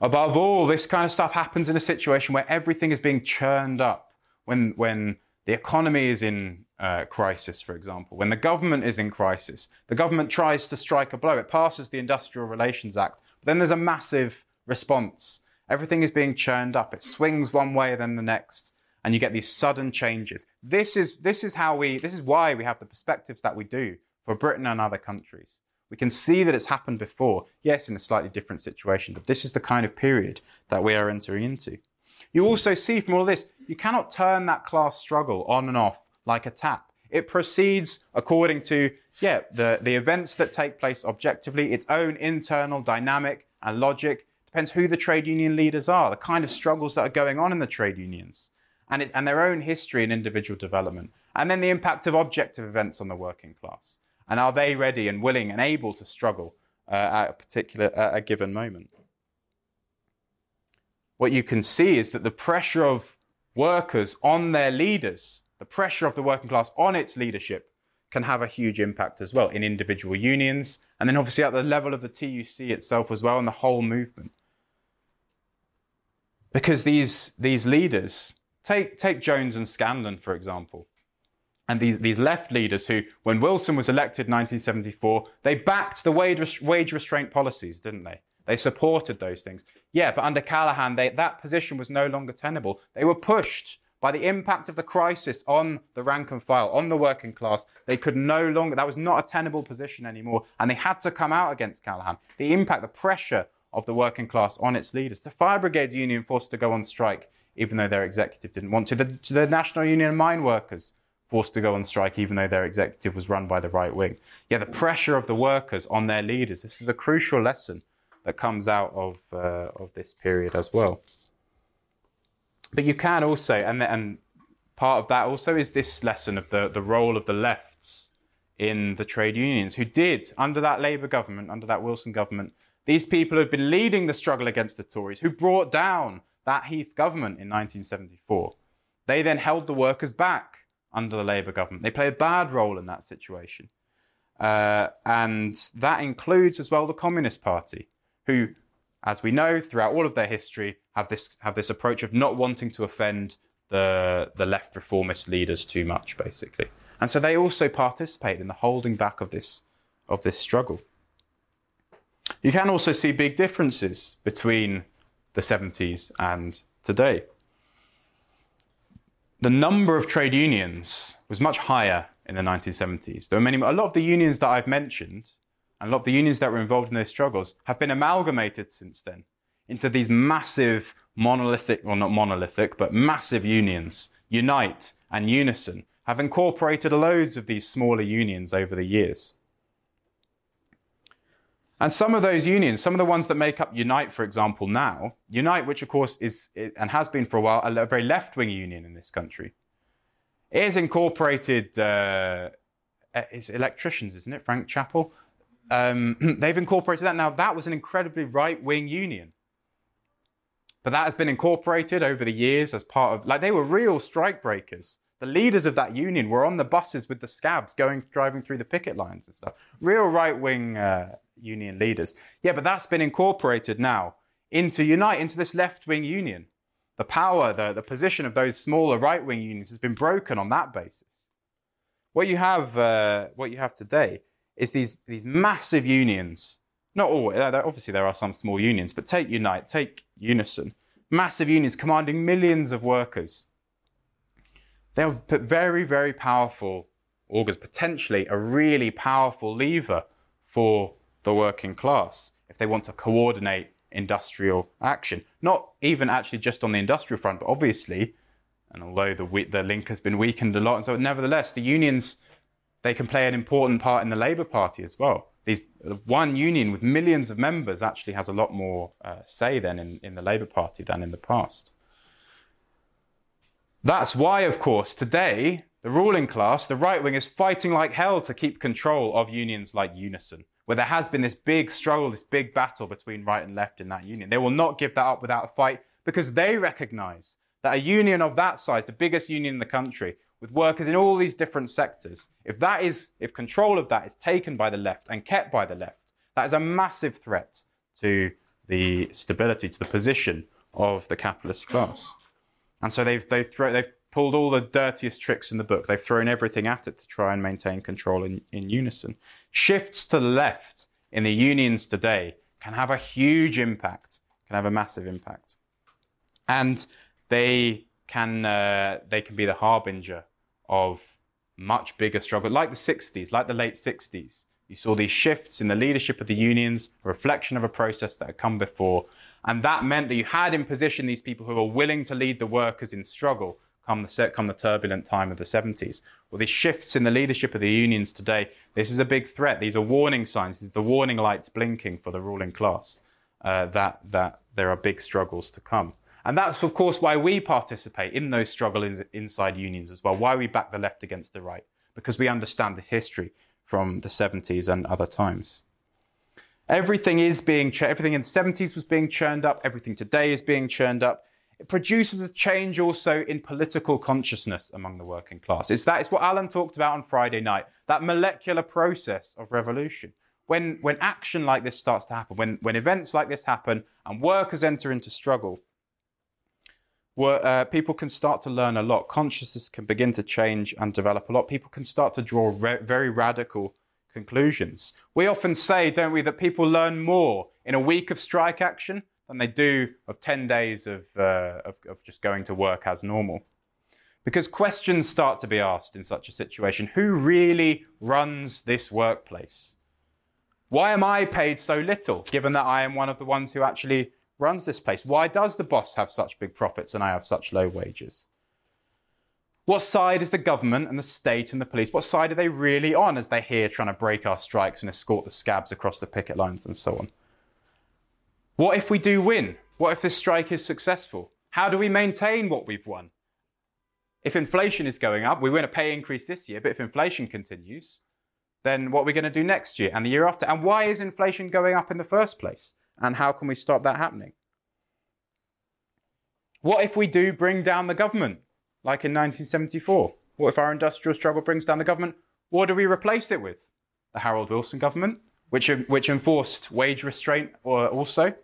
Above all, this kind of stuff happens in a situation where everything is being churned up. When, when the economy is in uh, crisis, for example, when the government is in crisis, the government tries to strike a blow. It passes the Industrial Relations Act, then there's a massive response. Everything is being churned up. It swings one way, then the next, and you get these sudden changes. This is, this is how we, this is why we have the perspectives that we do for Britain and other countries. We can see that it's happened before, yes, in a slightly different situation, but this is the kind of period that we are entering into. You also see from all this, you cannot turn that class struggle on and off like a tap. It proceeds according to, yeah, the, the events that take place objectively, its own internal dynamic and logic. Depends who the trade union leaders are, the kind of struggles that are going on in the trade unions, and, it, and their own history and individual development. And then the impact of objective events on the working class. And are they ready and willing and able to struggle uh, at a particular at a given moment? What you can see is that the pressure of workers on their leaders, the pressure of the working class on its leadership, can have a huge impact as well in individual unions, and then obviously at the level of the TUC itself as well, and the whole movement. Because these, these leaders, take, take Jones and Scanlon, for example, And these, these left leaders who, when Wilson was elected in 1974, they backed the wage, wage restraint policies, didn't they? They supported those things. Yeah, but under Callaghan, they, that position was no longer tenable. They were pushed by the impact of the crisis on the rank and file, on the working class. They could no longer, that was not a tenable position anymore. And they had to come out against Callaghan. The impact, the pressure of the working class on its leaders. The Fire Brigades Union forced to go on strike, even though their executive didn't want to. The, the National Union of Mine Workers forced to go on strike, even though their executive was run by the right wing. Yeah, the pressure of the workers on their leaders. This is a crucial lesson that comes out of uh, of this period as well. But you can also, and and part of that also is this lesson of the the role of the lefts in the trade unions, who did under that Labour government, under that Wilson government, these people had been leading the struggle against the Tories, who brought down that Heath government in 1974. They then held the workers back under the Labour government. They play a bad role in that situation. Uh, and that includes as well the Communist Party, who, as we know, throughout all of their history, have this have this approach of not wanting to offend the the left reformist leaders too much, basically. And so they also participate in the holding back of this of this struggle. You can also see big differences between the 70s and today. The number of trade unions was much higher in the 1970s. There were many, a lot of the unions that I've mentioned and a lot of the unions that were involved in those struggles have been amalgamated since then into these massive monolithic, well, not monolithic, but massive unions, Unite and Unison, have incorporated loads of these smaller unions over the years. And some of those unions, some of the ones that make up Unite, for example, now, Unite, which of course is and has been for a while a very left wing union in this country, it has incorporated, uh, it's electricians, isn't it? Frank Chapple um, they've incorporated that. Now, that was an incredibly right wing union. But that has been incorporated over the years as part of, like, they were real strike breakers. The leaders of that union were on the buses with the scabs going, driving through the picket lines and stuff. Real right wing uh, union leaders. Yeah, but that's been incorporated now into Unite, into this left wing union. The power, the, the position of those smaller right wing unions has been broken on that basis. What you have, uh, what you have today is these these massive unions. Not all. Obviously, there are some small unions, but take Unite, take Unison, massive unions commanding millions of workers. They have very, very powerful organs, potentially a really powerful lever for the working class if they want to coordinate industrial action. Not even actually just on the industrial front, but obviously, and although the, the link has been weakened a lot, and so nevertheless, the unions they can play an important part in the Labour Party as well. These, one union with millions of members actually has a lot more uh, say then in, in the Labour Party than in the past. That's why, of course, today the ruling class, the right wing, is fighting like hell to keep control of unions like Unison, where there has been this big struggle, this big battle between right and left in that union. They will not give that up without a fight because they recognize that a union of that size, the biggest union in the country, with workers in all these different sectors, if that is, if control of that is taken by the left and kept by the left, that is a massive threat to the stability, to the position of the capitalist class. And so they've, they've, they've pulled all the dirtiest tricks in the book. They've thrown everything at it to try and maintain control in, in Unison. Shifts to the left in the unions today can have a huge impact, can have a massive impact. And they can, uh, they can be the harbinger of much bigger struggle, like the 60s, like the late 60s. You saw these shifts in the leadership of the unions, a reflection of a process that had come before. And that meant that you had in position these people who were willing to lead the workers in struggle come the, come the turbulent time of the 70s. Well, these shifts in the leadership of the unions today, this is a big threat. These are warning signs. These are the warning lights blinking for the ruling class uh, that, that there are big struggles to come. And that's, of course, why we participate in those struggles inside unions as well, why we back the left against the right, because we understand the history from the 70s and other times. Everything is being, ch- everything in the 70s was being churned up, everything today is being churned up. It produces a change also in political consciousness among the working class. It's that, it's what Alan talked about on Friday night, that molecular process of revolution. When, when action like this starts to happen, when, when events like this happen and workers enter into struggle, uh, people can start to learn a lot. Consciousness can begin to change and develop a lot. People can start to draw re- very radical conclusions. We often say, don't we, that people learn more in a week of strike action than they do of 10 days of, uh, of, of just going to work as normal. Because questions start to be asked in such a situation who really runs this workplace? Why am I paid so little, given that I am one of the ones who actually runs this place? Why does the boss have such big profits and I have such low wages? What side is the government and the state and the police? What side are they really on as they're here trying to break our strikes and escort the scabs across the picket lines and so on? What if we do win? What if this strike is successful? How do we maintain what we've won? If inflation is going up, we win a pay increase this year, but if inflation continues, then what are we going to do next year and the year after? And why is inflation going up in the first place? And how can we stop that happening? What if we do bring down the government, like in 1974? What if our industrial struggle brings down the government? What do we replace it with? The Harold Wilson government, which, which enforced wage restraint or also?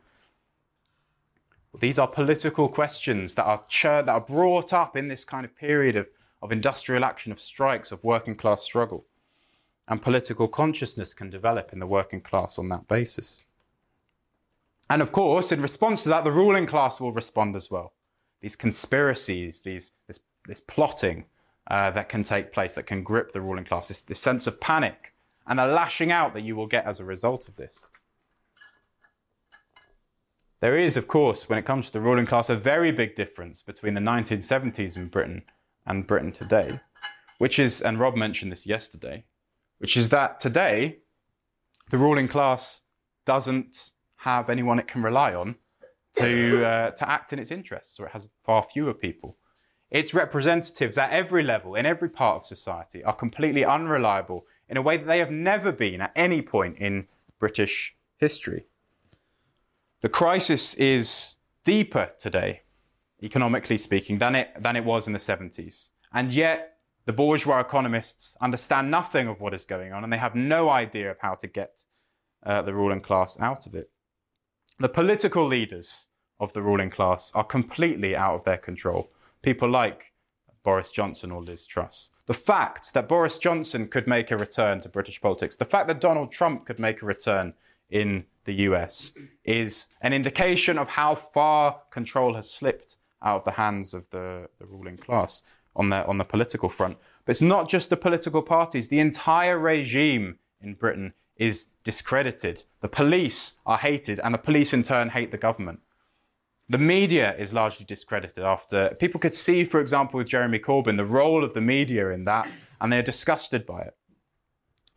These are political questions that are, that are brought up in this kind of period of, of industrial action, of strikes, of working class struggle. And political consciousness can develop in the working class on that basis. And of course, in response to that, the ruling class will respond as well. These conspiracies, these, this, this plotting uh, that can take place, that can grip the ruling class, this, this sense of panic and the lashing out that you will get as a result of this. There is, of course, when it comes to the ruling class, a very big difference between the 1970s in Britain and Britain today, which is, and Rob mentioned this yesterday, which is that today the ruling class doesn't have anyone it can rely on to, uh, to act in its interests, or it has far fewer people. Its representatives at every level, in every part of society, are completely unreliable in a way that they have never been at any point in British history. The crisis is deeper today, economically speaking, than it, than it was in the 70s. And yet, the bourgeois economists understand nothing of what is going on and they have no idea of how to get uh, the ruling class out of it. The political leaders of the ruling class are completely out of their control. People like Boris Johnson or Liz Truss. The fact that Boris Johnson could make a return to British politics, the fact that Donald Trump could make a return in the US, is an indication of how far control has slipped out of the hands of the, the ruling class on the, on the political front. But it's not just the political parties, the entire regime in Britain is discredited. The police are hated, and the police in turn hate the government. The media is largely discredited after people could see, for example, with Jeremy Corbyn, the role of the media in that, and they're disgusted by it.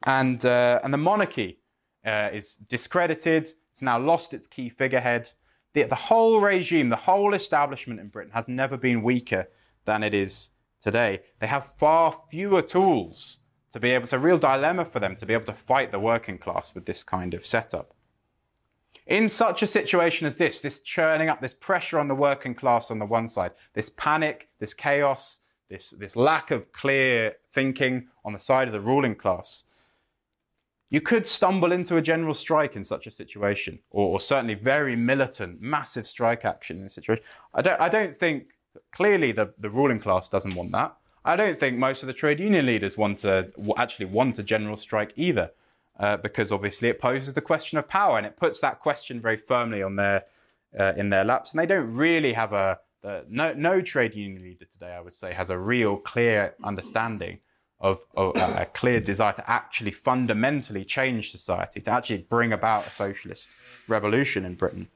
And, uh, and the monarchy uh, is discredited, it's now lost its key figurehead. The, the whole regime, the whole establishment in Britain has never been weaker than it is today. They have far fewer tools to be able, it's a real dilemma for them to be able to fight the working class with this kind of setup. In such a situation as this, this churning up, this pressure on the working class on the one side, this panic, this chaos, this, this lack of clear thinking on the side of the ruling class, you could stumble into a general strike in such a situation, or, or certainly very militant, massive strike action in a situation. I don't, I don't think, clearly, the, the ruling class doesn't want that. I don't think most of the trade union leaders want to actually want a general strike either, uh, because obviously it poses the question of power and it puts that question very firmly on their uh, in their laps, and they don't really have a no no trade union leader today. I would say has a real clear understanding of, of uh, a clear desire to actually fundamentally change society, to actually bring about a socialist revolution in Britain.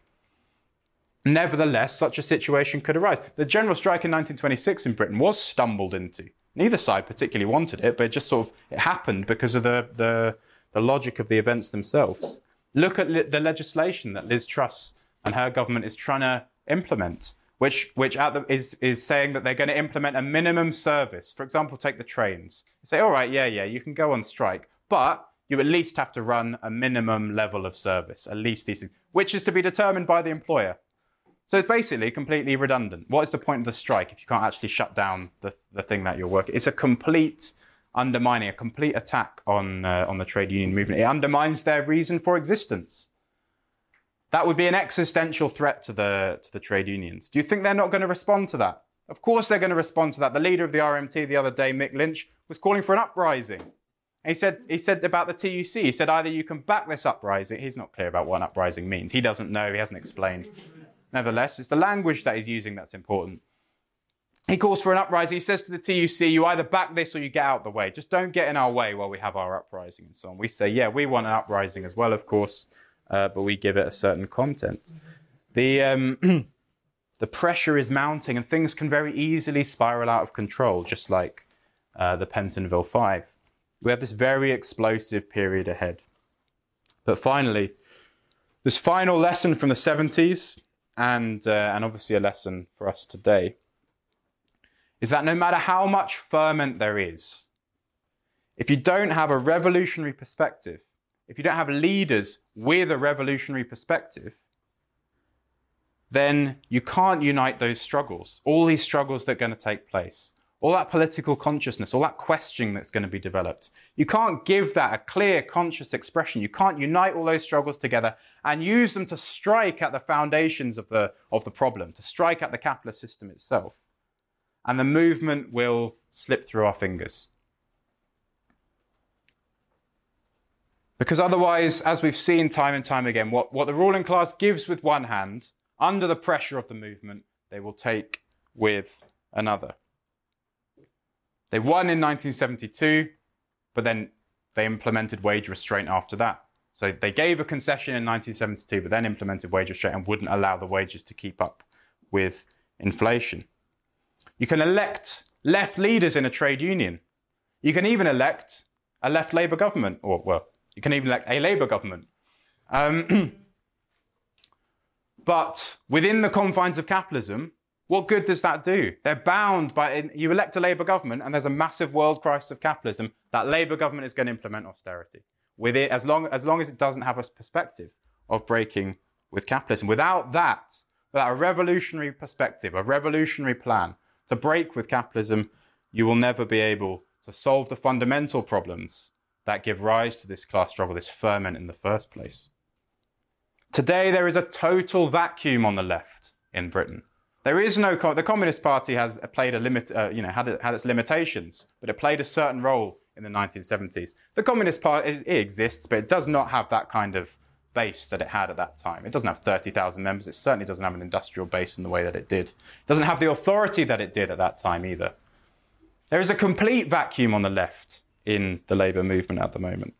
Nevertheless, such a situation could arise. The general strike in 1926 in Britain was stumbled into. Neither side particularly wanted it, but it just sort of it happened because of the, the, the logic of the events themselves. Look at li- the legislation that Liz Truss and her government is trying to implement, which, which the, is, is saying that they're going to implement a minimum service. For example, take the trains. say, all right, yeah, yeah, you can go on strike, but you at least have to run a minimum level of service, at least these things, which is to be determined by the employer. So it's basically completely redundant. What is the point of the strike if you can't actually shut down the, the thing that you're working? It's a complete undermining, a complete attack on, uh, on the trade union movement. It undermines their reason for existence. That would be an existential threat to the, to the trade unions. Do you think they're not going to respond to that? Of course they're going to respond to that. The leader of the RMT the other day, Mick Lynch, was calling for an uprising. He said, he said about the TUC, he said either you can back this uprising. He's not clear about what an uprising means. He doesn't know, he hasn't explained. Nevertheless, it's the language that he's using that's important. He calls for an uprising. He says to the TUC, you either back this or you get out the way. Just don't get in our way while we have our uprising and so on. We say, yeah, we want an uprising as well, of course, uh, but we give it a certain content. The, um, the pressure is mounting and things can very easily spiral out of control, just like uh, the Pentonville Five. We have this very explosive period ahead. But finally, this final lesson from the 70s, and, uh, and obviously a lesson for us today, is that no matter how much ferment there is, if you don't have a revolutionary perspective, if you don't have leaders with a revolutionary perspective, then you can't unite those struggles, all these struggles that are going to take place, all that political consciousness, all that questioning that's going to be developed. You can't give that a clear, conscious expression. You can't unite all those struggles together and use them to strike at the foundations of the, of the problem, to strike at the capitalist system itself. And the movement will slip through our fingers. Because otherwise, as we've seen time and time again, what, what the ruling class gives with one hand, under the pressure of the movement, they will take with another. They won in 1972, but then they implemented wage restraint after that. So they gave a concession in 1972, but then implemented wage restraint and wouldn't allow the wages to keep up with inflation. You can elect left leaders in a trade union. You can even elect a left Labour government, or well, you can even elect a Labour government. Um, but within the confines of capitalism, what good does that do? They're bound by, you elect a Labour government and there's a massive world crisis of capitalism, that Labour government is going to implement austerity. With it, as long, as long as it doesn't have a perspective of breaking with capitalism. Without that, without a revolutionary perspective, a revolutionary plan to break with capitalism, you will never be able to solve the fundamental problems that give rise to this class struggle, this ferment in the first place. Today, there is a total vacuum on the left in Britain. There is no, the Communist Party has played a limit, uh, you know, had, had its limitations, but it played a certain role in the 1970s. The Communist Party, it, it exists, but it does not have that kind of base that it had at that time. It doesn't have 30,000 members. It certainly doesn't have an industrial base in the way that it did. It doesn't have the authority that it did at that time either. There is a complete vacuum on the left in the Labour movement at the moment.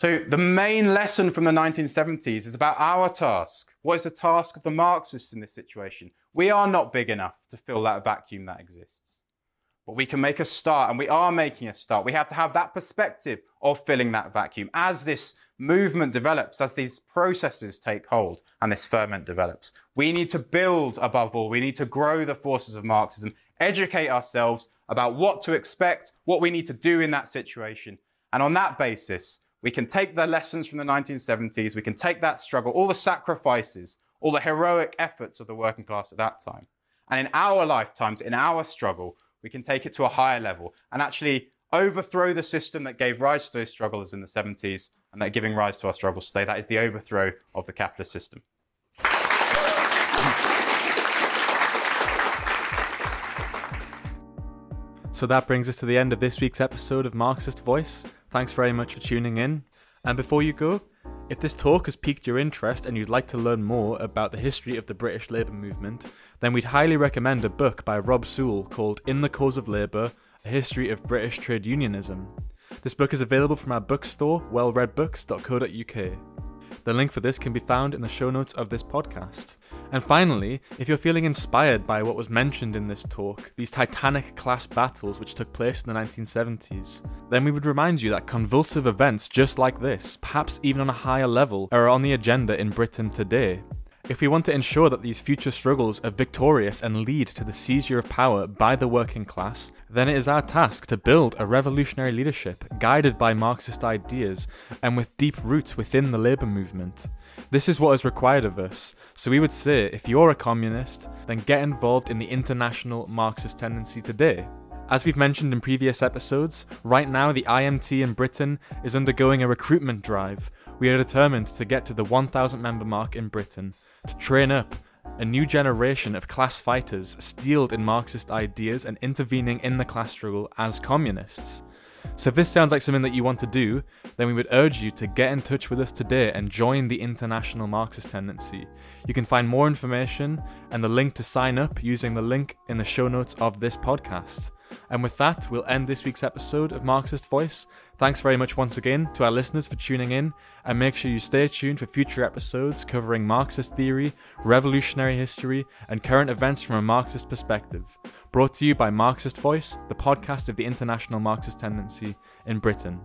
So, the main lesson from the 1970s is about our task. What is the task of the Marxists in this situation? We are not big enough to fill that vacuum that exists. But we can make a start, and we are making a start. We have to have that perspective of filling that vacuum as this movement develops, as these processes take hold and this ferment develops. We need to build above all, we need to grow the forces of Marxism, educate ourselves about what to expect, what we need to do in that situation. And on that basis, we can take the lessons from the 1970s, we can take that struggle, all the sacrifices, all the heroic efforts of the working class at that time. And in our lifetimes, in our struggle, we can take it to a higher level and actually overthrow the system that gave rise to those struggles in the 70s and that giving rise to our struggles today. That is the overthrow of the capitalist system. So that brings us to the end of this week's episode of Marxist Voice. Thanks very much for tuning in. And before you go, if this talk has piqued your interest and you'd like to learn more about the history of the British labour movement, then we'd highly recommend a book by Rob Sewell called In the Cause of Labour A History of British Trade Unionism. This book is available from our bookstore, wellredbooks.co.uk. The link for this can be found in the show notes of this podcast. And finally, if you're feeling inspired by what was mentioned in this talk, these titanic class battles which took place in the 1970s, then we would remind you that convulsive events just like this, perhaps even on a higher level, are on the agenda in Britain today. If we want to ensure that these future struggles are victorious and lead to the seizure of power by the working class, then it is our task to build a revolutionary leadership guided by Marxist ideas and with deep roots within the labour movement. This is what is required of us, so we would say if you're a communist, then get involved in the international Marxist tendency today. As we've mentioned in previous episodes, right now the IMT in Britain is undergoing a recruitment drive. We are determined to get to the 1,000 member mark in Britain, to train up a new generation of class fighters steeled in Marxist ideas and intervening in the class struggle as communists. So if this sounds like something that you want to do, then we would urge you to get in touch with us today and join the International Marxist Tendency. You can find more information and the link to sign up using the link in the show notes of this podcast. And with that, we'll end this week's episode of Marxist Voice. Thanks very much once again to our listeners for tuning in, and make sure you stay tuned for future episodes covering Marxist theory, revolutionary history, and current events from a Marxist perspective. Brought to you by Marxist Voice, the podcast of the International Marxist Tendency in Britain.